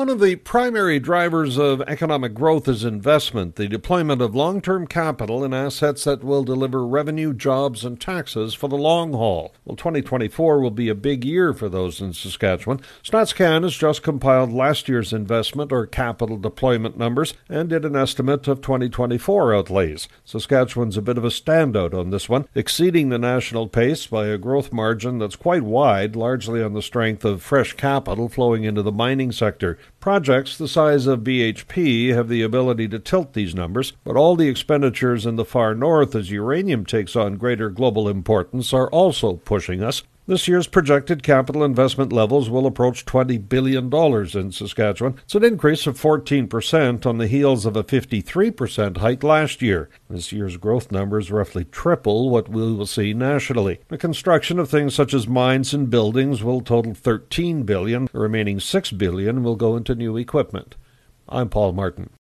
One of the primary drivers of economic growth is investment, the deployment of long term capital in assets that will deliver revenue, jobs, and taxes for the long haul. Well, 2024 will be a big year for those in Saskatchewan. StatsCan has just compiled last year's investment or capital deployment numbers and did an estimate of 2024 outlays. Saskatchewan's a bit of a standout on this one, exceeding the national pace by a growth margin that's quite wide, largely on the strength of fresh capital flowing into the mining sector. Projects the size of BHP have the ability to tilt these numbers, but all the expenditures in the far north as uranium takes on greater global importance are also pushing us. This year's projected capital investment levels will approach $20 billion in Saskatchewan. It's an increase of 14% on the heels of a 53% hike last year. This year's growth numbers roughly triple what we will see nationally. The construction of things such as mines and buildings will total 13 billion. The remaining 6 billion will go into new equipment. I'm Paul Martin.